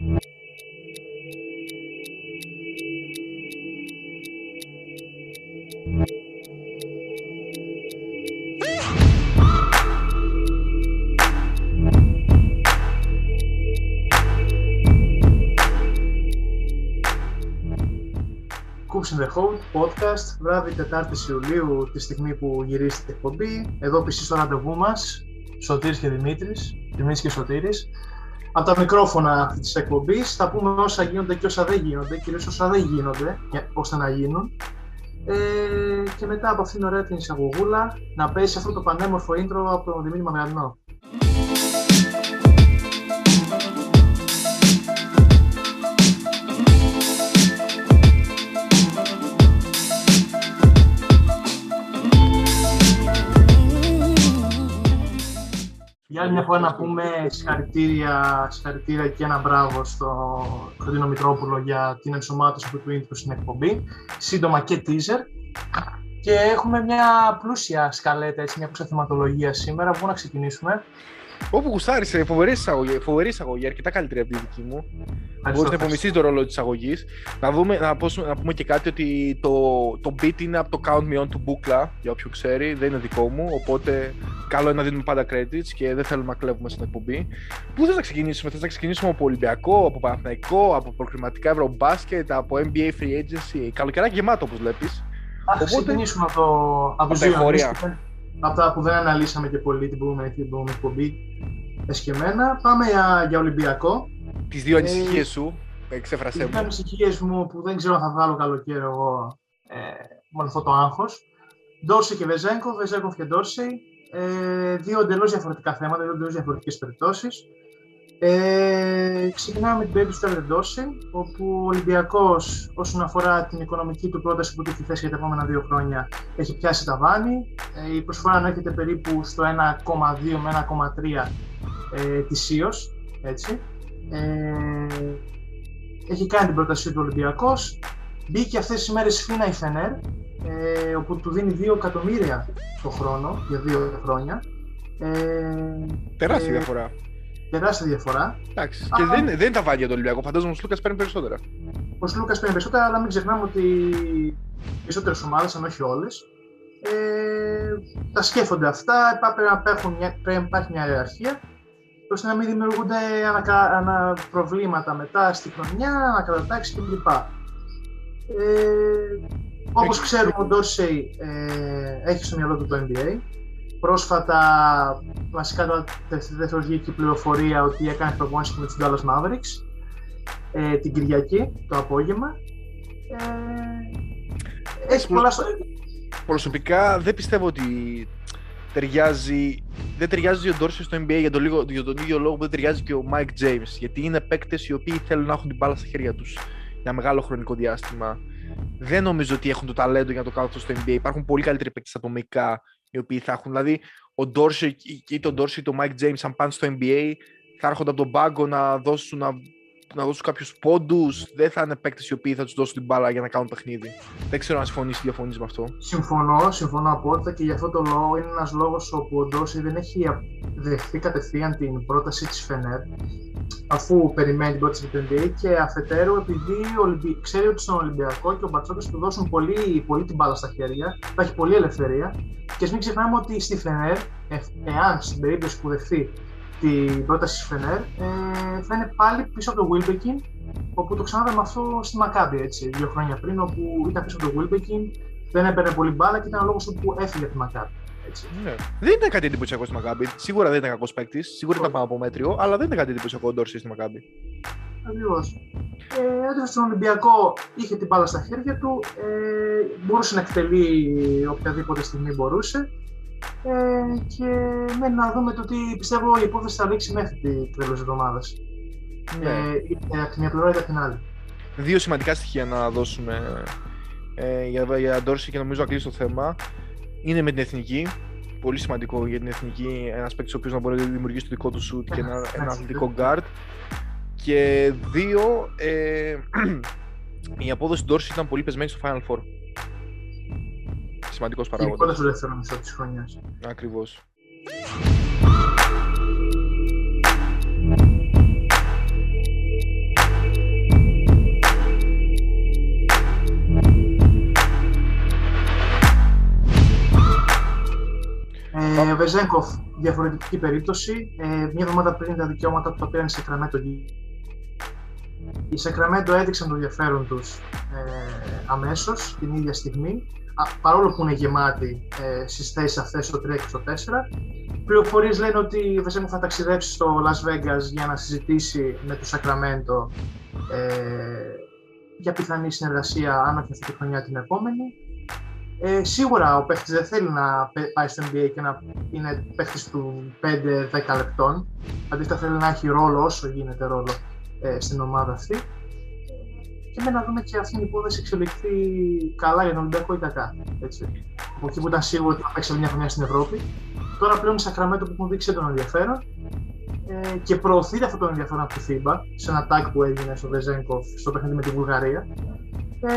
Cooks in the Hole podcast, βράδυ 4η Ιουλίου, τη στιγμή που γυρίζει την εκπομπή. Εδώ πίσω στο ραντεβού μας, Σωτήρης και Δημήτρης, Δημήτρης και Σωτήρης. Από τα μικρόφωνα της εκπομπής θα πούμε όσα γίνονται και όσα δεν γίνονται, κυρίως όσα δεν γίνονται, ώστε να γίνουν. Ε, και μετά από αυτήν την ωραία την εισαγωγούλα, να πέσει αυτό το πανέμορφο intro από τον Δημήτρη Μαγαλινό. Μια φορά να πούμε συγχαρητήρια, συγχαρητήρια και ένα μπράβο στο Κωνσταντίνο Μητρόπουλο για την ενσωμάτωση του intro στην εκπομπή. Σύντομα και teaser. Και έχουμε μια πλούσια σκαλέτα, έτσι, μια πλούσια θεματολογία σήμερα. Πού να ξεκινήσουμε; Όπου γουστάρει, φοβερή εισαγωγή, φοβερή εισαγωγή, αρκετά καλύτερη από τη δική μου. Μπορείς να υπομειστεί το ρόλο της εισαγωγής. Να, δούμε, να, να πούμε και κάτι ότι το, το beat είναι από το Count Me On του Μπούκλα, για όποιον ξέρει, δεν είναι δικό μου. Οπότε καλό είναι να δίνουμε πάντα credits και δεν θέλουμε να κλέβουμε στην εκπομπή. Πού θες να ξεκινήσουμε, θες να ξεκινήσουμε από Ολυμπιακό, από Παναθηναϊκό, από προκριματικά Ευρωμπάσκετ, από NBA Free Agency. Καλοκαιράκι γεμάτο όπως βλέπεις. Α ξεκινήσουμε από το από από τα που δεν αναλύσαμε και πολύ την προηγούμενη, την προηγούμενη εκπομπή εσκεμμένα. Πάμε για, για Ολυμπιακό. Τις δύο ανησυχίες ε, σου, εξέφρασέ μου. Τις δύο ανησυχίες μου που δεν ξέρω αν θα βάλω καλοκαίρι εγώ ε, με αυτό το άγχος. Ντόρση και Βεζέγκο, Βεζέγκο και Ντόρση. Ε, δύο εντελώς διαφορετικά θέματα, δύο εντελώς διαφορετικές περιπτώσεις. Ε, ξεκινάμε με την περίπτωση του Εβρεντόση, όπου ο Ολυμπιακός, όσον αφορά την οικονομική του πρόταση που του έχει θέσει για τα επόμενα δύο χρόνια, έχει πιάσει τα βάνη. Ε, η προσφορά ανέρχεται περίπου στο 1,2 με 1,3 ε, ετησίως. Ε, έχει κάνει την πρότασή του Ολυμπιακός. Μπήκε αυτές τις μέρες φίνα η Φενέρ, ε, όπου του δίνει 2 εκατομμύρια το χρόνο για δύο χρόνια. Ε, Τεράστια ε, διαφορά τεράστια διαφορά. Εντάξει. Και δεν, δεν είναι τα βάρια του Ολυμπιακού. Φαντάζομαι ο Σλούκα παίρνει περισσότερα. Ο Σλούκας παίρνει περισσότερα, αλλά μην ξεχνάμε ότι οι περισσότερες ομάδες, αν όχι όλες, ε, τα σκέφτονται αυτά. Πρέπει να, μια, πρέπει να υπάρχει μια ιεραρχία ώστε να μην δημιουργούνται ανα, ανα προβλήματα μετά στη χρονιά, ανακατατάξεις κλπ. Ε, όπως ξέρουμε, ο Ντόρσεϊ ε, έχει στο μυαλό του το NBA. Πρόσφατα, βασικά τώρα δεύτερο βγήκε η πληροφορία ότι έκανε προπόνηση με τους Dallas Mavericks ε, την Κυριακή το απόγευμα. Ε, έχει πολλά στο... Προσωπικά δεν πιστεύω ότι ταιριάζει, δεν ταιριάζει ο Ντόρση στο NBA για τον, λίγο, για τον ίδιο λόγο που δεν ταιριάζει και ο Mike James. Γιατί είναι παίκτες οι οποίοι θέλουν να έχουν την μπάλα στα χέρια τους για μεγάλο χρονικό διάστημα. Δεν νομίζω ότι έχουν το ταλέντο για να το κάνουν αυτό στο NBA. Υπάρχουν πολύ καλύτεροι παίκτες ατομικά οι οποίοι θα έχουν. Δηλαδή, ο Ντόρση ή τον Ντόρση ή τον Mike James, αν πάνε στο NBA, θα έρχονται από τον πάγκο να δώσουν, να, να δώσουν κάποιους πόντους. Δεν θα είναι παίκτες οι οποίοι θα τους δώσουν την μπάλα για να κάνουν παιχνίδι. Δεν ξέρω αν συμφωνείς ή διαφωνείς με αυτό. Συμφωνώ, συμφωνώ απόλυτα και γι' αυτό το λόγο είναι ένας λόγος όπου ο Ντόρση δεν έχει δεχθεί κατευθείαν την πρόταση της Φενέρ αφού περιμένει την πρόταση του NBA και αφετέρου επειδή Ολυμπι... ξέρει ότι στον Ολυμπιακό και ο Μπαρτσόκα του δώσουν πολύ, πολύ την μπάλα στα χέρια, θα έχει πολλή ελευθερία και μην ξεχνάμε ότι στη Φενέρ, εάν στην περίπτωση που δεχθεί την πρόταση της Φενέρ, ε, θα είναι πάλι πίσω από το Wilbekin, όπου το ξανάδαμε αυτό στη Μακάμπη έτσι, δύο χρόνια πριν, όπου ήταν πίσω από το Wilbekin, δεν έπαιρνε πολύ μπάλα και ήταν ο λόγος που έφυγε από τη Μακάμπη. Ναι. Δεν ήταν κάτι εντυπωσιακό στη Μακάμπη. Σίγουρα δεν ήταν κακός παίκτης, σίγουρα ήταν πάνω από μέτριο, αλλά δεν ήταν κάτι εντυπωσιακό ο Ντόρση στη Μακάμπη. Ακριβώς. Ε, στον Ολυμπιακό είχε την μπάλα στα χέρια του, ε, μπορούσε να εκτελεί οποιαδήποτε στιγμή μπορούσε. Ε, και μένει να δούμε το τι πιστεύω η υπόθεση θα λήξει μέχρι την τέλος της εβδομάδας. Ναι. Ε, από τη μια πλευρά ή από την άλλη. Δύο σημαντικά στοιχεία να δώσουμε ε, για, για Ντόρση και νομίζω να κλείσει το θέμα είναι με την εθνική. Πολύ σημαντικό για την εθνική ένας παίκτης ο οποίος να μπορεί να δημιουργήσει το δικό του σουτ και ένα, ένα αθλητικό guard. Και δύο, ε, η απόδοση του Ντόρση ήταν πολύ πεσμένη στο Final Four. Σημαντικός παράγοντας. Πρώτα στο δεύτερο μισό της χρονιάς. Ακριβώς. Βεζέγκοφ, διαφορετική περίπτωση. Ε, μια εβδομάδα πριν τα δικαιώματα του τα πήραν σε Σακραμέντο. Οι Σακραμέντο έδειξαν το ενδιαφέρον τους ε, αμέσως την ίδια στιγμή, παρόλο που είναι γεμάτη ε, στις θέσεις αυτές στο 3 και στο 4. Πληροφορίες λένε ότι ο Βεζέγκοφ θα ταξιδέψει στο Las Vegas για να συζητήσει με το Σακραμέντο ε, για πιθανή συνεργασία, αν όχι αυτή τη χρονιά την επόμενη. Ε, σίγουρα ο παίχτη δεν θέλει να πάει στο NBA και να είναι παίχτη του 5-10 λεπτών. Αντίθετα θέλει να έχει ρόλο όσο γίνεται ρόλο ε, στην ομάδα αυτή. Και με να δούμε και αυτή η υπόθεση εξελιχθεί καλά για τον Ολυμπιακό ή κακά. Έτσι. Από εκεί που ήταν σίγουρο ότι θα παίξει μια χρονιά στην Ευρώπη. Τώρα πλέον οι Σακραμέντο που έχουν δείξει τον ενδιαφέρον ε, και προωθείται αυτό το ενδιαφέρον από τη FIBA σε ένα tag που έγινε στο Βεζέγκοφ στο παιχνίδι με τη Βουλγαρία. Ε,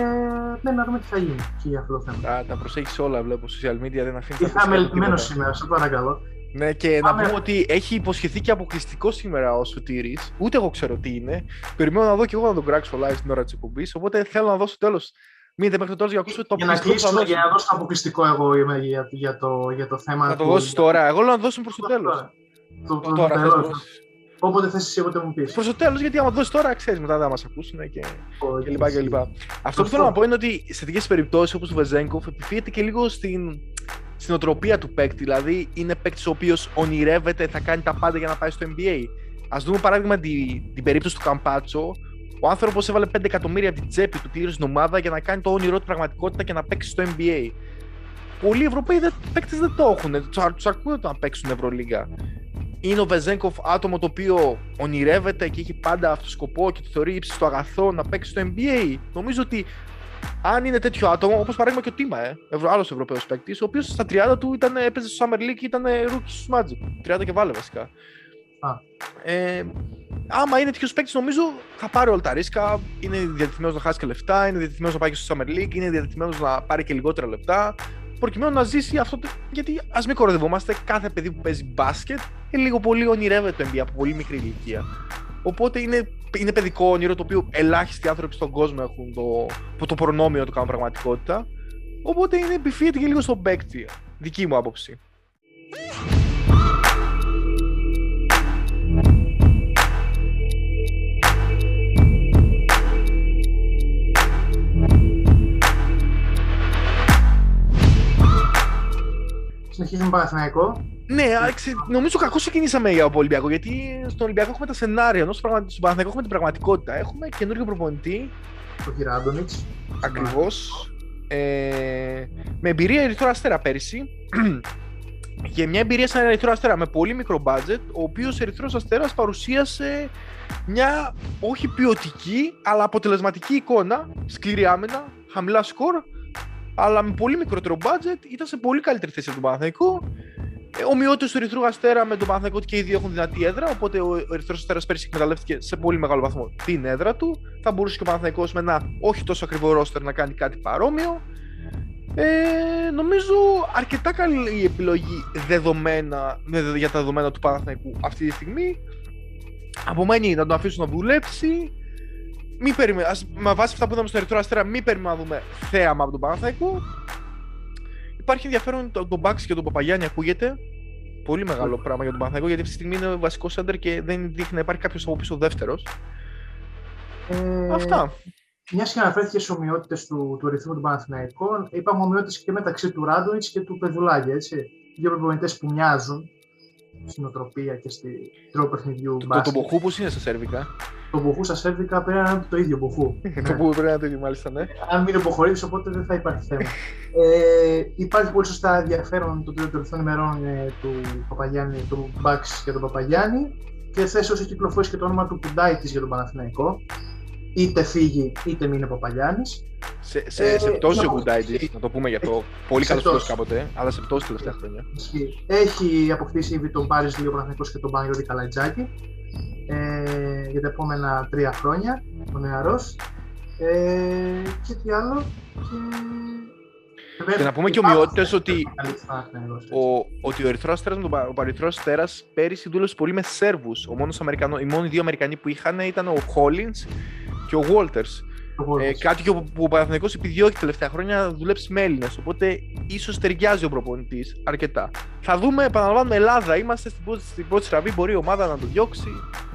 ναι, να δούμε τι θα γίνει και για αυτό το θέμα. Τα, τα προσέχεις όλα, βλέπω. Social media δεν αφήνεις. Είχαμε ελπιμένο σήμερα, σε παρακαλώ. Ναι, και Πάμε. να πούμε ότι έχει υποσχεθεί και αποκλειστικό σήμερα ο Σωτήρης. Ούτε εγώ ξέρω τι είναι. Περιμένω να δω και εγώ να τον κράξω live την ώρα της εκπομπής. Οπότε θέλω να δώσω τέλος. Μείνετε μέχρι το τέλο για να ακούσω το Για να κλείσουμε, για να δώσω αποκλειστικό εγώ είμαι για, για, το, για το θέμα. Να το δώσεις τώρα. Εγώ λέω να δώσουμε προς το τέλος. Το, το, τώρα, Όποτε θες εσύ, όποτε μου πεις. Προς το τέλος, γιατί άμα δώσεις τώρα, ξέρεις μετά δεν θα μας ακούσουν και, και λοιπά και λοιπά. Αυτό που θέλω να πω είναι ότι σε τέτοιε περιπτώσεις όπως ο Βεζέγκοφ επιφύεται και λίγο στην, στην οτροπία του παίκτη. Δηλαδή είναι παίκτης ο οποίος ονειρεύεται, θα κάνει τα πάντα για να πάει στο NBA. Α δούμε παράδειγμα την, την περίπτωση του Καμπάτσο. Ο άνθρωπος έβαλε 5 εκατομμύρια από την τσέπη του, πλήρωσε την ομάδα για να κάνει το όνειρό του πραγματικότητα και να παίξει στο NBA. Πολλοί Ευρωπαίοι παίκτες δεν το έχουν. Τους ακούνε το να παίξουν Ευρωλίγα είναι ο Βεζέγκοφ άτομο το οποίο ονειρεύεται και έχει πάντα αυτό το σκοπό και το θεωρεί ύψιστο αγαθό να παίξει στο NBA. Νομίζω ότι αν είναι τέτοιο άτομο, όπως παράδειγμα και ο Τίμα, ε, άλλος Ευρωπαίος παίκτης, ο οποίος στα 30 του ήταν, έπαιζε στο Summer League και ήταν rookie στους Magic. 30 και βάλε βασικά. Α. Ε, άμα είναι τέτοιος παίκτης, νομίζω θα πάρει όλα τα ρίσκα. Είναι διατεθειμένος να χάσει και λεφτά, είναι διατεθειμένος να πάει και στο Summer League, είναι διατεθειμένος να πάρει και λιγότερα λεπτά προκειμένου να ζήσει αυτό. Το... Γιατί ας μην κοροϊδευόμαστε, κάθε παιδί που παίζει μπάσκετ είναι λίγο πολύ ονειρεύεται το NBA από πολύ μικρή ηλικία. Οπότε είναι, είναι παιδικό όνειρο το οποίο ελάχιστοι άνθρωποι στον κόσμο έχουν το, το προνόμιο να το κάνουν πραγματικότητα. Οπότε είναι επιφύεται και λίγο στον παίκτη. Δική μου άποψη. Συνεχίζουμε Παναθηναϊκό. Ναι, νομίζω κακώς ξεκινήσαμε για το Ολυμπιακό. Γιατί στον Ολυμπιακό έχουμε τα σενάρια, ενώ στον Παναθηναϊκό έχουμε την πραγματικότητα. Έχουμε καινούριο προπονητή. Το Κυράντονιτ. Ακριβώς. Ε, με εμπειρία Ερυθρό Αστέρα πέρυσι. και μια εμπειρία σαν Ερυθρό Αστέρα με πολύ μικρό budget, ο οποίος Ερυθρός Αστέρας παρουσίασε μια όχι ποιοτική, αλλά αποτελεσματική εικόνα. Σκληρή άμυνα, χαμηλά σκορ, αλλά με πολύ μικρότερο budget ήταν σε πολύ καλύτερη θέση από τον Παναθηναϊκό. Ε, Ομοιότητες του Ερυθρού Αστέρα με τον Παναθηναϊκό ότι και οι δύο έχουν δυνατή έδρα. Οπότε ο Ερυθρός Αστέρας πέρσι εκμεταλλεύτηκε σε πολύ μεγάλο βαθμό την έδρα του. Θα μπορούσε και ο Παναθηναϊκός με ένα όχι τόσο ακριβό ρόστερ να κάνει κάτι παρόμοιο. Ε, νομίζω αρκετά καλή η επιλογή δεδομένα, για τα δεδομένα του Παναθηναϊκού αυτή τη στιγμή. Απομένει να τον αφήσουν να δουλέψει μην περιμένουμε, ας, με βάση αυτά που είδαμε στο Ερυθρό Αστέρα, μην περιμένουμε να δούμε θέαμα από τον Παναθαϊκό. Υπάρχει ενδιαφέρον το, τον Μπάξ και τον Παπαγιάννη ακούγεται. Πολύ μεγάλο πράγμα για τον Παναθαϊκό γιατί αυτή τη στιγμή είναι βασικός σέντερ και δεν δείχνει να υπάρχει κάποιος από πίσω δεύτερος. Ε, Αυτά. Μιας και αναφέρθηκες στι ομοιότητες του, του ρυθμού των Παναθηναϊκών, υπάρχουν ομοιότητες και μεταξύ του Ράντοιτ και του Πεδουλάκη. Έτσι. Δύο προπονητές που μοιάζουν στην οτροπία και στη τρόπο παιχνιδιού. Το, το, το πώς είναι στα σερβικά; Το μποχού στα σερβικά πρέπει να είναι το ίδιο μποχού. το που πρέπει να είναι το ίδιο, μάλιστα, ναι. Αν μην υποχωρήσει, οπότε δεν θα υπάρχει θέμα. ε, υπάρχει πολύ σωστά ενδιαφέρον το τελευταίο ημερών ε, του Παπαγιάννη, του Μπάξ και τον Παπαγιάννη. Και θες όσο κυκλοφορήσει και το όνομα του Κουντάιτης για τον Παναθηναϊκό. Είτε φύγει, είτε μείνει Παπαγιάννης. Σε, σε, ε, σε πτώση ο Γκουντάιτη, να το πούμε για αυτό. Πολύ καλός φίλο κάποτε, αλλά σε πτώση τελευταία χρόνια. Έχει αποκτήσει ήδη τον Πάρη Λίγο Παναθηναϊκός και τον Παναγιώτη Καλατζάκη ε, για τα επόμενα τρία χρόνια, ο νεαρός. Ε, και τι άλλο. Και... Και να πούμε και ομοιότητες ότι, ο, ότι ο Ερυθρός Αστέρας με τον Παρυθρό Αστέρας πέρυσι δούλεψε πολύ με Σέρβους. Οι μόνοι δύο Αμερικανοί που είχαν ήταν ο Χόλιν και ο Walters. προπόνηση. Ε, κάτι και που, που ο Παναθηναϊκός επιδιώκει τα τελευταία χρόνια να δουλέψει με Έλληνες. Οπότε ίσως ταιριάζει ο προπονητής αρκετά. Θα δούμε, επαναλαμβάνουμε, Ελλάδα. Είμαστε στην πρώτη, στην πρώτη στραβή. Μπορεί η ομάδα να το διώξει.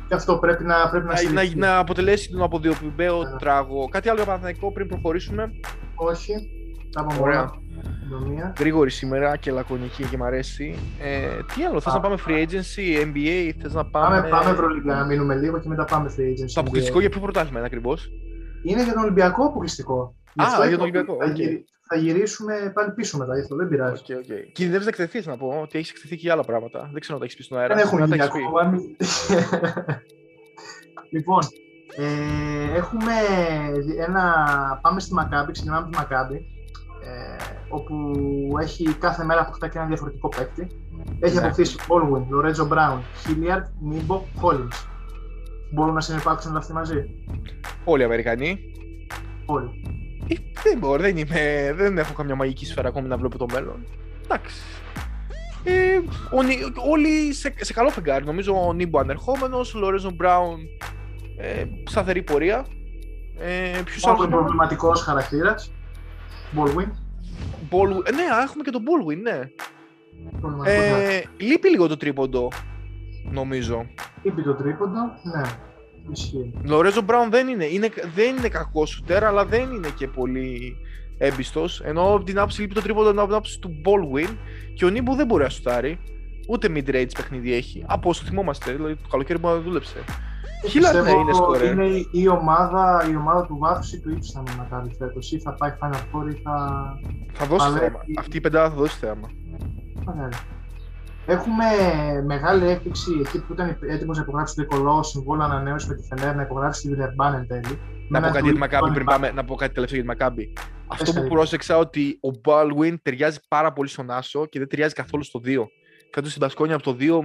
Και αυτό πρέπει να, πρέπει να, Να, να, στηριχθεί. να αποτελέσει τον αποδιοποιημένο Ναι. τράγο. Κάτι άλλο για Παναθηναϊκό πριν προχωρήσουμε. Όχι. Τα είπαμε Ωραία. Όλα. Συντομία. Γρήγορη σήμερα και λακωνική και μ' αρέσει. Ε, τι άλλο, θες Α, να πάμε free agency, NBA, θες να πάμε... Πάμε, πάμε Ευρωλίγκα να μείνουμε λίγο και μετά πάμε free agency. Το αποκλειστικό για ποιο πρωτάθλημα είναι ακριβώς; Είναι για τον Ολυμπιακό αποκλειστικό. Γι' Α, αυτό για τον είπα, Ολυμπιακό, Θα, οκ. γυρι- θα γυρίσουμε πάλι πίσω μετά, γι' αυτό δεν πειράζει. Okay, okay. Κινδυνεύεις να εκτεθείς να πω, ότι έχεις εκτεθεί και για άλλα πράγματα. Δεν ξέρω αν τα έχεις πει στον αέρα. Δεν έχουμε να τα γίνει έχεις πει. ακόμα. μη- λοιπόν, ε, έχουμε ένα. Πάμε στη Μακάμπη, ξεκινάμε από τη Μακάμπη. Ε, όπου έχει κάθε μέρα αποκτά και ένα διαφορετικό παίκτη. Έχει Ναι. αποκτήσει Baldwin, Lorenzo Brown, Hilliard, Nibo, Collins. Μπορούν να συνεπάρξουν όλα αυτοί μαζί; Όλοι οι Αμερικανοί. Όλοι. Ε, δεν μπορώ, δεν, είμαι, δεν έχω καμιά μαγική σφαίρα ακόμη να βλέπω το μέλλον. Εντάξει. Ε, ο Νι- όλοι σε, σε καλό φεγγάρι. Νομίζω ο Νίμπο ανερχόμενος, ο Λορέζον Μπράουν ε, σταθερή πορεία. Ε, ποιος άλλος Baldwin είπαμε; προβληματικός χαρακτήρας. Baldwin. Baldwin. Ε, ναι, α, έχουμε και τον Baldwin, ναι. Προβληματικός χαρακτήρας. Ε, λείπει λίγο το τρίποντο, νομίζω. Είπε το τρίποντο. Ναι. Ισχύει. Λορέζο Μπράουν δεν είναι, είναι, δεν είναι κακό σουτέρ, αλλά δεν είναι και πολύ έμπιστος. Ενώ από την άποψη λείπει το τρίποντο από την άποψη του Baldwin και ο Νίμπου δεν μπορεί να σουτάρει. Ούτε mid-range παιχνίδι έχει. Από όσο θυμόμαστε, δηλαδή το καλοκαίρι που δούλεψε. Χίλαρ ναι, Πιστεύω είναι σκόρερ. Είναι η- η ομάδα, η ομάδα του βάθους ή του ύψους θα με κάνει φέτος. Ή θα πάει Final Four ή θα... Θα δώσει Παλεύει. θέαμα. Αυτή η πεντάδα θα δώσει θέαμα. θα κάνει. Έχουμε μεγάλη έκπληξη εκεί που ήταν έτοιμος να υπογράψει το Εκολό συμβόλαιο ανανέωση με τη Φενέρ να υπογράψει τη Βιλερμπάν εν τέλει. Να Με πω ένα κάτι για τη tweet Μακάμπη που πριν είπα- πάμε, να πω κάτι τελευταίο για τη Μακάμπη. Αυτό που καλή. πρόσεξα ότι ο Baldwin ταιριάζει πάρα πολύ στον Άσο και δεν ταιριάζει καθόλου στο 2. Φέτος στην Πασκόνια από το 2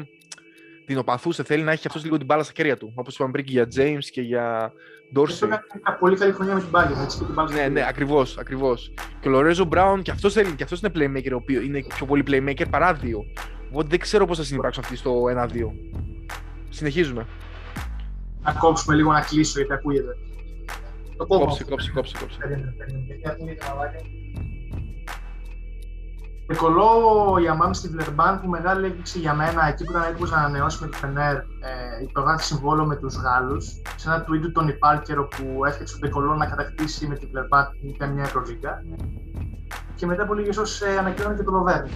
την οπαθούσε, θέλει να έχει αυτός λίγο την μπάλα στα χέρια του. Όπως είπαμε πριν και για James και για Αυτό Dorsey. έκανε μια πολύ καλή χρονιά με την Bayern, έτσι και την Bayern. Ναι, ναι, ακριβώς. Ακριβώς. Και ο Λορέζο Μπράουν και αυτός θέλει, και αυτός είναι playmaker, ο οποίος είναι πιο πολύ playmaker παρά δύο. Οπότε δεν ξέρω πώς θα συνεπάρξουν αυτοί στο 1-2. Συνεχίζουμε. Να κόψουμε λίγο να κλείσω γιατί ακούγεται. Το κόβω. Κόψε, κόψε, κόψε. κόψε. Περίμενε, περίμενε, γιατί ακούγεται μαλάκα. Εκολό η Αμάμ στη Βλερμπάν που μεγάλη έκπληξη για μένα εκεί που ήταν έτοιμος να ανανεώσει με τη Φενέρ ε, υπογράφει συμβόλαιο με τους Γάλλους. Σε ένα tweet του Τόνι Πάρκερ όπου έφτιαξε τον Εκολό να κατακτήσει με τη Βλερμπάν για μια Ευρωλίγκα. Και μετά από λίγες ώρες ε, ανακοινώνει και το Λοβέρν.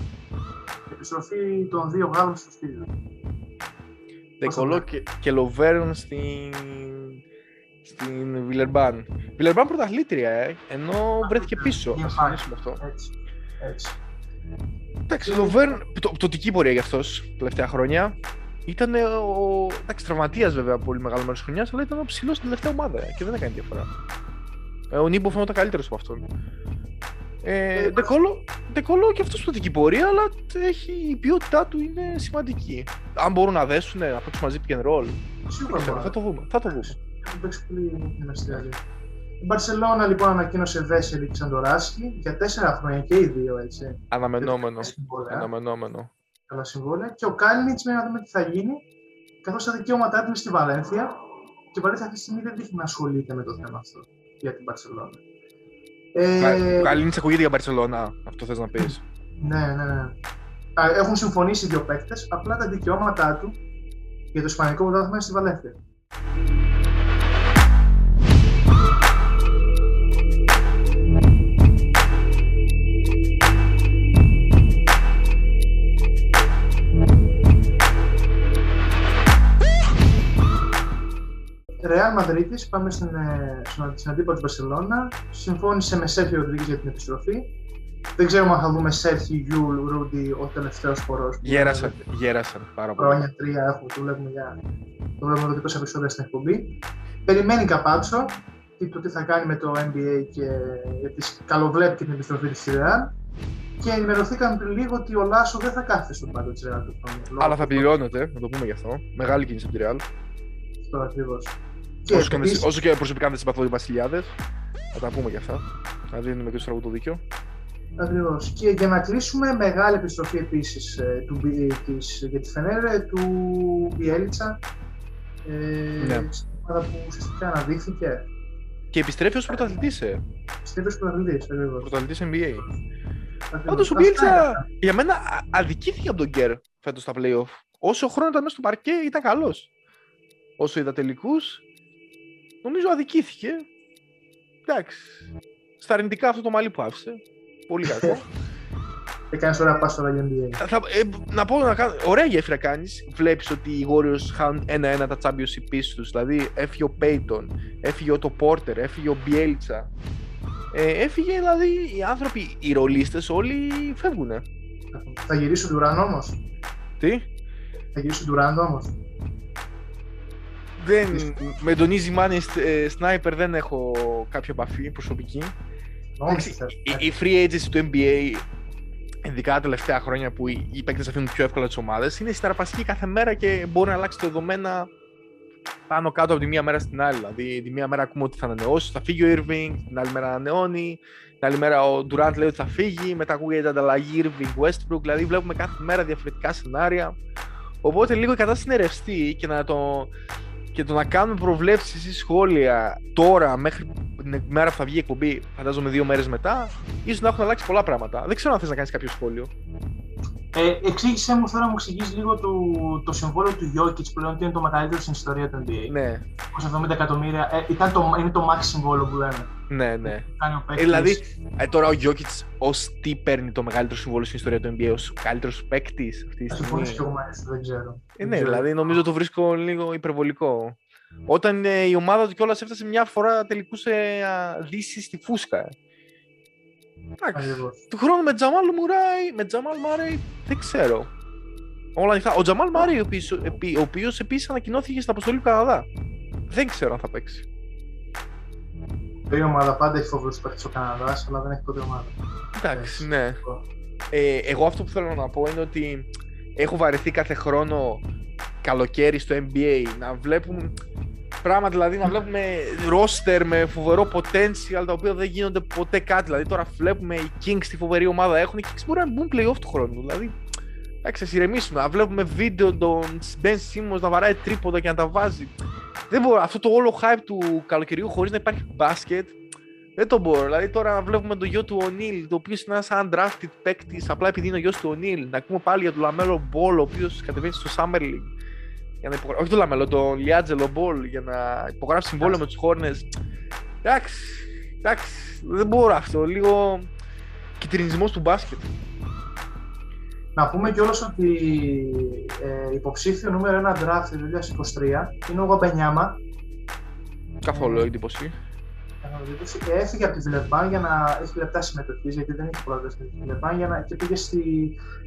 Επιστροφή των δύο Γάλλων στο στήλιο. Δεκολό και, και Λοβέρν στην, στην Βιλερμπάν. Βιλερμπάν πρωταθλήτρια, ε, ενώ βρέθηκε πίσω. Είναι Να συνεχίσουμε αυτό. Έτσι. Έτσι. Εντάξει, Λοβέρν, πτω- πτωτική πορεία για αυτός τελευταία χρόνια. Ήταν ο. Εντάξει, τραυματίας βέβαια πολύ μεγάλο μέρος της χρονιάς, αλλά ήταν ο ψηλός στην τελευταία ομάδα ε, και δεν έκανε διαφορά. Ε, ο Νίμπο φαίνονταν καλύτερος από αυτόν. Ε, Ντεκόλο, Ντεκόλο και αυτός πτωτική πορεία, αλλά έχει, η ποιότητά του είναι σημαντική. Αν μπορούν να δέσουν, να παίξουν μαζί pick and roll, Σίγουρα δεν ξέρω, μπορεί. θα το δούμε. Θα το δούμε. Έχουν παίξει πολύ δυναστικά. Η Μπαρσελόνα λοιπόν ανακοίνωσε Βέσελη και Σαντοράσκι για τέσσερα χρόνια και οι δύο έτσι. Αναμενόμενο. Συμβόλαια, Αναμενόμενο. καλά συμβόλαια. Και ο Κάλινιτς με να δούμε τι θα γίνει, καθώς τα δικαιώματά του είναι στη Βαλένθια και η Βαλένθια αυτή τη στιγμή δεν δείχνει να ασχολείται με το θέμα αυτό για την Μπαρσελόνα. Ε, Καλή ακούγεται για Μπαρσελόνα, αυτό θες να πεις. ναι, ναι, ναι. Α, Έχουν συμφωνήσει οι δύο παίκτες, απλά τα δικαιώματά του για το Ισπανικό πρωτάθλημα είναι στη Βαλένθια. Ρεάλ Μαδρίτης, πάμε στην, ε, στην, στην αντίπαλη της Βαρσελόνα. Συμφώνησε με Σέρχιο Ροντρίγκεθ για την επιστροφή. Δεν ξέρουμε αν θα δούμε Σέρχιο Γιούλ Ρούντι ο τελευταίος χορός. Γέρασαν, γέρασαν πάρα πολύ. Χρόνια τρία έχουμε, το βλέπουμε, για... το βλέπουμε εδώ και τόσα επεισόδια στην εκπομπή. Περιμένει Καμπάτσο και το τι θα κάνει με το NBA και επίσης καλοβλέπει και την επιστροφή της στη Ρεάλ. Και ενημερωθήκαμε πριν λίγο ότι ο Λάσο δεν θα κάθεται στον πάγκο της Ρεάλ του χρόνου. Αλλά θα πληρώνεται, να το πούμε γι' αυτό. Μεγάλη κίνηση από τη Real. Αυτό ακριβώς. Και Όσο και, επίσης- όσο και προσωπικά δεν συμπαθώ οι Βασιλιάδες. Θα τα πούμε γι' αυτά. Να δίνουμε και στο τραγούδι το δίκιο. Ακριβώς. Και για να κλείσουμε, μεγάλη επιστροφή επίσης για τη Φενέρ του Μπιέλιτσα. Ε, Ναι. στην ομάδα που ουσιαστικά αναδείχθηκε. Και Και επιστρέφει ως πρωταθλητής. Ε. Επιστρέφει ως πρωταθλητής, ακριβώς. Πρωταθλητής NBA. Πάντως ο Μπίλτσα για μένα αδικήθηκε από τον Γκέρ φέτος στα playoff. Όσο χρόνο ήταν μέσα στο παρκέ ήταν καλός. Όσο είδα τελικούς, νομίζω αδικήθηκε. Εντάξει. Στα αρνητικά αυτό το μαλλί που άφησε. Πολύ κακό. Έκανε ωραία πας στο NBA. Θα, ε, να πω να κάνω. Ωραία γέφυρα κάνεις. Βλέπεις ότι οι Warriors χάνουν ένα-ένα τα Championship πίσω τους. Δηλαδή έφυγε ο Payton, έφυγε ο Πόρτερ, έφυγε ο Bielsa. Ε, έφυγε δηλαδή οι άνθρωποι, οι ρολίστες όλοι φεύγουν. Θα γυρίσει ο Durant όμως. Τι; Θα γυρίσει ο Durant όμως. Δεν, με τον Easy Money Sniper δεν έχω κάποια επαφή προσωπική. η, η free agency του NBA ειδικά τα τελευταία χρόνια που οι, οι παίκτες αφήνουν πιο εύκολα τις ομάδες, είναι συνταραπαστική κάθε μέρα και μπορεί να αλλάξει τα δεδομένα πάνω κάτω από τη μία μέρα στην άλλη. Δηλαδή, τη μία μέρα ακούμε ότι θα ανανεώσει, θα φύγει ο Irving, την άλλη μέρα ανανεώνει, την άλλη μέρα ο Durant λέει ότι θα φύγει, μετά ακούγεται ανταλλαγή Irving Westbrook. Δηλαδή, βλέπουμε κάθε μέρα διαφορετικά σενάρια. Οπότε λίγο η κατάσταση είναι ρευστή και να το, και το να κάνουμε προβλέψεις ή σχόλια τώρα μέχρι την μέρα που θα βγει η εκπομπή, φαντάζομαι δύο μέρες μετά, ίσως να έχουν αλλάξει πολλά πράγματα. Δεν ξέρω αν θες να κάνεις κάποιο σχόλιο. Ε, εξήγησέ μου, θέλω να μου εξηγήσει λίγο το, το συμβόλαιο του Jokic πλέον ότι είναι το μεγαλύτερο στην ιστορία του NBA. Ναι. 70 εκατομμύρια. Ε, ήταν το, είναι το max συμβόλαιο που λέμε. Ναι, ναι. Ε, δηλαδή, ε, τώρα ο Jokic ως τι παίρνει το μεγαλύτερο συμβόλαιο στην ιστορία του NBA, ως καλύτερος παίκτης αυτή τη στιγμή; και εγώ δεν ξέρω. Ε, ναι, δηλαδή νομίζω το βρίσκω λίγο υπερβολικό. Όταν ε, η ομάδα του κιόλας έφτασε μια φορά τελικούς σε δύσης στη φούσκα. Εντάξει. Του χρόνου με Τζαμάλ Μουράι, με Τζαμάλ Μάρεϊ, δεν ξέρω. Όλα ανοιχτά. Ο Τζαμάλ Μάρεϊ, ο οποίο επίσης ανακοινώθηκε στην αποστολή του Καναδά. Δεν ξέρω αν θα παίξει. Η ομάδα πάντα έχει φοβερούς παίχτε ο Καναδάς, αλλά δεν έχει ποτέ ομάδα. Εντάξει, ναι. Ε, εγώ αυτό που θέλω να πω είναι ότι έχω βαρεθεί κάθε χρόνο καλοκαίρι στο NBA να βλέπουμε πράγματα, δηλαδή να βλέπουμε roster με φοβερό potential τα οποία δεν γίνονται ποτέ κάτι. Δηλαδή τώρα βλέπουμε οι Kings τη φοβερή ομάδα έχουν και οι Kings μπορεί να μπουν playoff του χρόνου. Δηλαδή, εντάξει, ας ηρεμήσουμε. Να βλέπουμε βίντεο τον Ben Simmons να βαράει τρίποντα και να τα βάζει. Δεν μπορώ. Αυτό το όλο hype του καλοκαιριού χωρίς να υπάρχει μπάσκετ δεν το μπορώ. Δηλαδή τώρα να βλέπουμε τον γιο του Ονίλ, το οποίος είναι ένας undrafted παίκτης, απλά επειδή είναι ο γιος του Ονίλ. Να ακούμε πάλι για τον Λαμέλο Μπολ, ο οποίος κατεβαίνει στο Summer League για να υπογράψει. Όχι το Λαμελό, τον Λιάτζελο Μπολ για να υπογράψει συμβόλαιο με τους Χόρνετς. Εντάξει, εντάξει, δεν μπορώ αυτό. Λίγο κυτρινισμός του μπάσκετ. Να πούμε κιόλας ότι ε, υποψήφιο νούμερο 1 draft του 2023 είναι ο Γαμπενιάμα. Καθόλου εντύπωση. Και έφυγε από τη Βιλερμπάν για να έχει λεπτά συμμετοχής, γιατί δεν έχει πρόεδρο στη Βιλερμπάν, για να... και πήγε στη...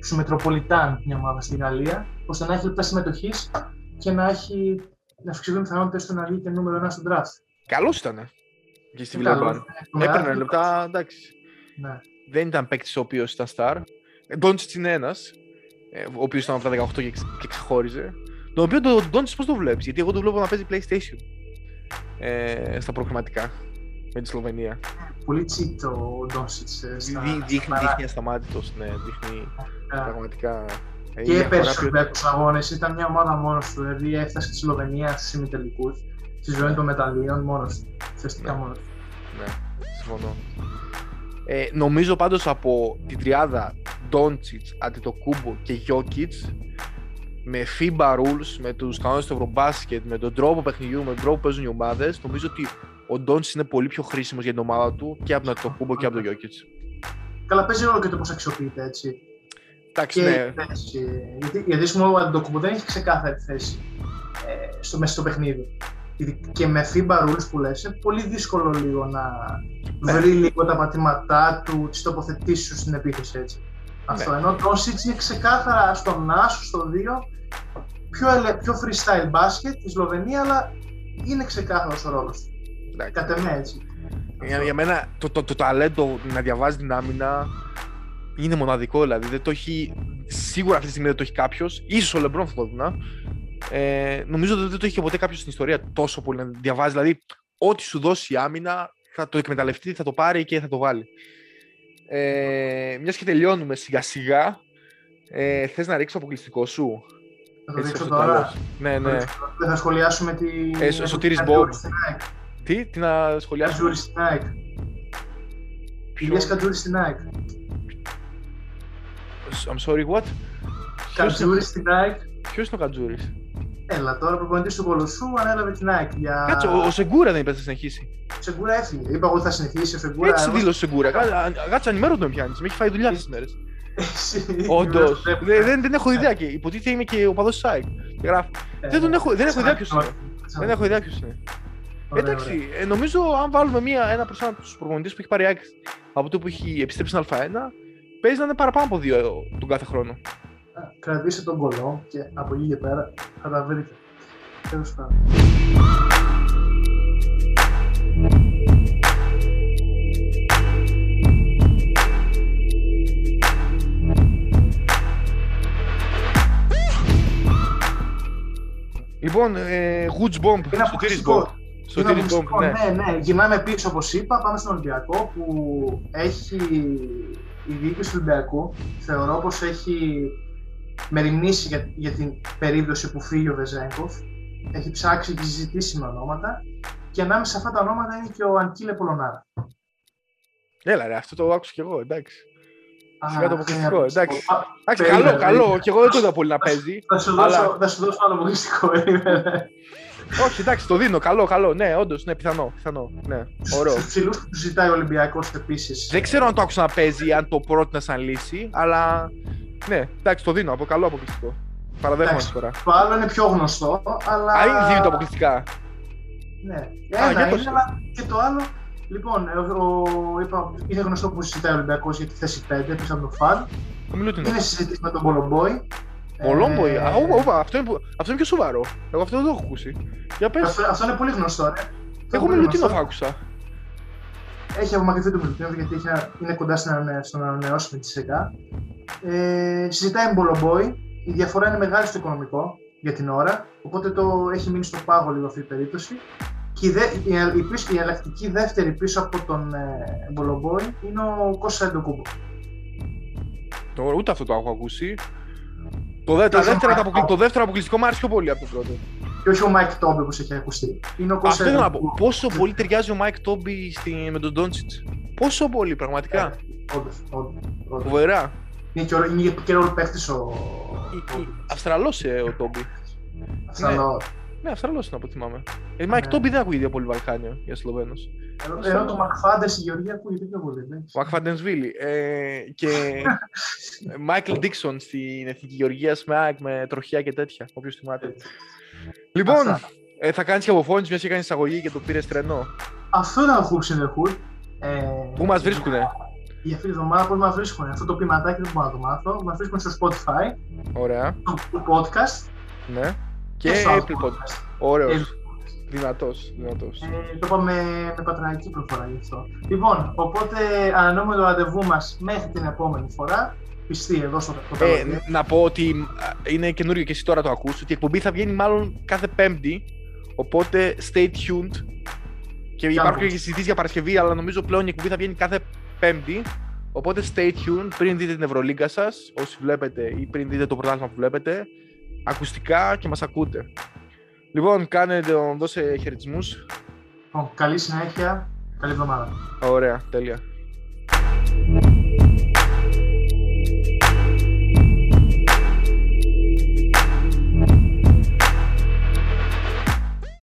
στους Μετροπολιτάν, μια ομάδα στη Γαλλία, ώστε να έχει λεπτά συμμετοχής και να έχει να αυξηθούν πιθανότητες στο να βγει και νούμερο ένα στο draft. Καλός ήταν. Και στη Βιλερμπάν. Έπαιρνε λεπτά, εντάξει. Ναι. Δεν ήταν παίκτης ο οποίος ήταν star. Ντόντσιτς είναι ένας, ε, ο οποίος ήταν από τα 18 και ξεχώριζε. Το οποίο το Ντόντσιτς πώς το βλέπεις, Γιατί εγώ το βλέπω να παίζει PlayStation ε, στα προγραμματικά με τη Σλοβενία. Πολύ τσίτ ο Ντόνσιτ. Δείχνει, δείχνει ασταμάτητος, ναι, δείχνει πραγματικά ε, και πέρσι στου αγώνες ήταν μια ομάδα μόνος του. Δηλαδή έφτασε στη Σλοβενία στου ημιτελικούς, στη ζωή των μεταλλίων μόνος του. Ουσιαστικά ναι. μόνος του. Ναι, συμφωνώ. Ε, νομίζω πάντως από την τριάδα Ντόντσιτς, Αντιτοκούμπο και Γιώκητς με FIBA rules, με τους κανόνες του Ευρωμπάσκετ, με τον τρόπο παιχνιδιού, με τον τρόπο που παίζουν οι ομάδες, νομίζω ότι ο Ντόντσιτς είναι πολύ πιο χρήσιμος για την ομάδα του και από τον Αντιτοκούμπο και από τον Γιώκητς. Καλά, παίζει όλο και το πώς αξιοποιείται έτσι. Εντάξει, ναι. Γιατί, γιατί ο Αντοκουμπού δεν έχει ξεκάθαρη θέση ε, στο, μέσα στο παιχνίδι. Και με FIBA rules που λες, είναι πολύ δύσκολο λίγο να ναι. βρει λίγο τα πατήματά του, τις τοποθετήσεις του στην επίθεση έτσι. Ναι. Αυτό, ενώ το Σίτς είναι ξεκάθαρα στον Άσο, στο 2, πιο, πιο freestyle μπάσκετ της Σλοβενίας, αλλά είναι ξεκάθαρος ο ρόλος του. Κατ' εμέ έτσι. Για, για μένα το, το, το, ταλέντο να διαβάζει την άμυνα είναι μοναδικό δηλαδή. Δεν το έχει, σίγουρα αυτή τη στιγμή δεν το έχει κάποιο. σω ο Λεμπρόν θα το δουν. Ε, νομίζω ότι δεν το έχει ποτέ κάποιο στην ιστορία τόσο πολύ να διαβάζει. Δηλαδή, ό,τι σου δώσει η άμυνα θα το εκμεταλλευτεί, θα το πάρει και θα το βάλει. Ε, Μια και τελειώνουμε σιγά σιγά, ε, θε να ρίξει το αποκλειστικό σου. Θα το ρίξω τώρα. Ναι, ναι. Θα σχολιάσουμε τη. Ε, Σωτήρης Μπομπ. Τι, τι να σχολιάσουμε. Κατζούρι στην ΑΕΚ. Ηλίας Κατζούρι στην ΑΕΚ. I'm sorry, what? Κατζούρι στην ΑΕΚ. Ποιος είναι ο Κατζούρη. Έλα, τώρα προπονητής του Κολοσσού ανέλαβε την ΑΕΚ για... Κάτσε, ο, ο Σεγκούρα δεν είπε θα συνεχίσει. Ο Σεγκούρα έφυγε. Είπα εγώ ότι θα συνεχίσει ο Σεγκούρα. Έτσι εγώ- δήλωσε ο Σεγκούρα. Κάτσε, Κάτσε ανημέρω τον πιάνεις. Με έχει φάει δουλειά αυτέ τι μέρες. Εσύ, Όντως. πρέπει- Δεν, δεν, δεν έχω ιδέα και υποτίθεται είμαι και ο παδός Σάικ. Και γράφω. Ε, Δεν τον έχω, δεν έχω ιδέα ποιος ξανά- είναι. ξανά- Δεν έχω ιδέα ποιος είναι. Ωραία, Εντάξει, ε, νομίζω αν βάλουμε μία, ένα προς ένα τους προπονητές που έχει πάρει άκρη από το που έχει επιστρέψει στην Α1, παίζει να είναι παραπάνω από δύο ε, τον κάθε χρόνο. ωραία. Κρατήστε τον κολό και από εκεί και πέρα θα τα βρείτε. Τέλος πάντων. Λοιπόν, ε, Woods Bomb, Είναι Σωτήρης αποκλειστικό. Bomb. Σωτήρης Είναι Bomb, αποκλειστικό, ναι. ναι, ναι. Γυρνάμε πίσω όπως είπα. Πάμε στον Ολυμπιακό που έχει η διοίκηση του Ολυμπιακού. Θεωρώ πως έχει μεριμνήσει για, για την περίπτωση που φύγει ο Βεζέγκοφ. Έχει ψάξει και συζητήσει με ονόματα. Και ανάμεσα σε αυτά τα ονόματα είναι και ο Αντίλε Πολωνάρα. Έλα ρε, αυτό το άκουσα κι εγώ, εντάξει. Σιγά το Α, αποκλειστικό, είναι εντάξει. Α, Εντάξει, Περίμενε, καλό, καλό. περίμενε. Κι εγώ δεν το είδα πολύ να παίζει. Θα σου Αλλά- δώσω, θα σου δώσω άλλο αποκλειστικό. περίμενε. Όχι, εντάξει, το δίνω. Καλό, καλό. Ναι, όντως, ναι, πιθανό. πιθανό. Ναι, ωραίο. Στου ψηλούς που του ζητάει ο Ολυμπιακός επίσης. Δεν ξέρω αν το άκουσα να παίζει ή αν το πρότεινα σαν λύση, αλλά. Ναι, εντάξει, το δίνω. Από καλό αποκλειστικό. Παραδέχομαι Εντάξει. αυτή φορά. Το άλλο είναι πιο γνωστό, αλλά. Α, είναι δύο τα αποκλειστικά. Ναι, Α, ένα για είναι, πες. αλλά και το άλλο. Λοιπόν, ο, ο, είπα, είναι γνωστό που συζητάει ο Ολυμπιακός για τη θέση 5 πίσω από το Φαλ. Ο Μιλούτινο. Είναι συζήτηση με τον Πολομπόη. Ο Λόμποι. Ε, Α, όπα, όπα, αυτό είναι, που- αυτό είναι πιο σοβαρό. Εγώ αυτό δεν το έχω ακούσει. Για πες. αυτό, αυτό είναι πολύ γνωστό, ρε. Αυτό είναι Εγώ πολύ Μιλούτινο γνωστό. θα άκουσα. Έχει απομακρυνθεί το Μιλουτίνοφ γιατί έχει, είναι κοντά στην ανανε- στο να ανανεώσει με της ΣΕΚΑ. Ε, συζητάει με Πολομπόη. Η διαφορά είναι μεγάλη στο οικονομικό για την ώρα. Οπότε το έχει μείνει στο πάγο λίγο αυτή η περίπτωση. Και η, δε, η, η, πίσω- η εναλλακτική δεύτερη πίσω από τον ε, Μπολομπόη είναι ο Κώστα Εντοκούμπο. Το, ούτε αυτό το έχω ακούσει. Το, δε, τα όχι ο δεύτερα, τα Μάικ αποκλει- το δεύτερο αποκλειστικό μου άρεσε πιο πολύ από το πρώτο. Και όχι ο Μάικ Τόμπι όπω έχει ακουστεί; Είναι ο Κώστα Αυτό ήθελα να πω. Εντοκούμπο. Πόσο πολύ ταιριάζει ο Μάικ Τόμπι στη- με τον Ντόντσιτς; Πόσο πολύ, πραγματικά. Όντως, όντως, όντως. Φοβερά. Είναι και, ο- είναι και ρόλο παίχτη ο. Αυστραλός ο Τόμπι. Αυστραλός. Ναι, Αυστραλός είναι από ό,τι θυμάμαι. Ε, Μάικ Ναι. Τόμπι δεν ακούγεται πολύ Βαλκάνιο για Σλοβαίνο. Ενώ- Ενώ το Μακφάντερ στη Γεωργία ακούγεται πιο πολύ. εντάξει. Ο Ακφαντενσβίλη. Ε, και Μάικλ Ντίξον στην Εθνική Γεωργία με ΑΕΚ με τροχιά και τέτοια. Όποιος θυμάται. Λοιπόν, Αυτά. ε, θα κάνεις και αποφώνηση μιας και κάνεις εισαγωγή και το πήρες τρενό. Αυτό ήταν ο Hoops in the Hood. Ε, Πού μας βρίσκουνε; Για αυτή τη βδομάδα πώς μας βρίσκουν. Αυτό το ποιηματάκι δεν μπορώ να το μάθω. Μας βρίσκουν στο Spotify, Ωραία. το podcast Ναι. Και στο Apple Podcast. Ωραίος. Ε, Δυνατός. Δυνατός. Ε, το είπαμε με πατρανική προφορά γι' αυτό. Λοιπόν, οπότε ανανεώνουμε το ραντεβού μας μέχρι την επόμενη φορά. Πιστή εδώ στο το Ε, καλοκαίρι. να πω ότι α, είναι καινούριο και εσύ τώρα το ακούς, ότι η εκπομπή θα βγαίνει μάλλον κάθε Πέμπτη. Οπότε stay tuned. Και υπάρχουν να και συζητήσεις για Παρασκευή, αλλά νομίζω πλέον η εκπομπή θα βγαίνει κάθε Πέμπτη. Οπότε stay tuned πριν δείτε την Ευρωλίγκα σας, όσοι βλέπετε ή πριν δείτε το πρωτάθλημα που βλέπετε, ακουστικά και μας ακούτε. Λοιπόν, κάνε, δώσε χαιρετισμούς. Καλή συνέχεια, καλή εβδομάδα. Ωραία, τέλεια.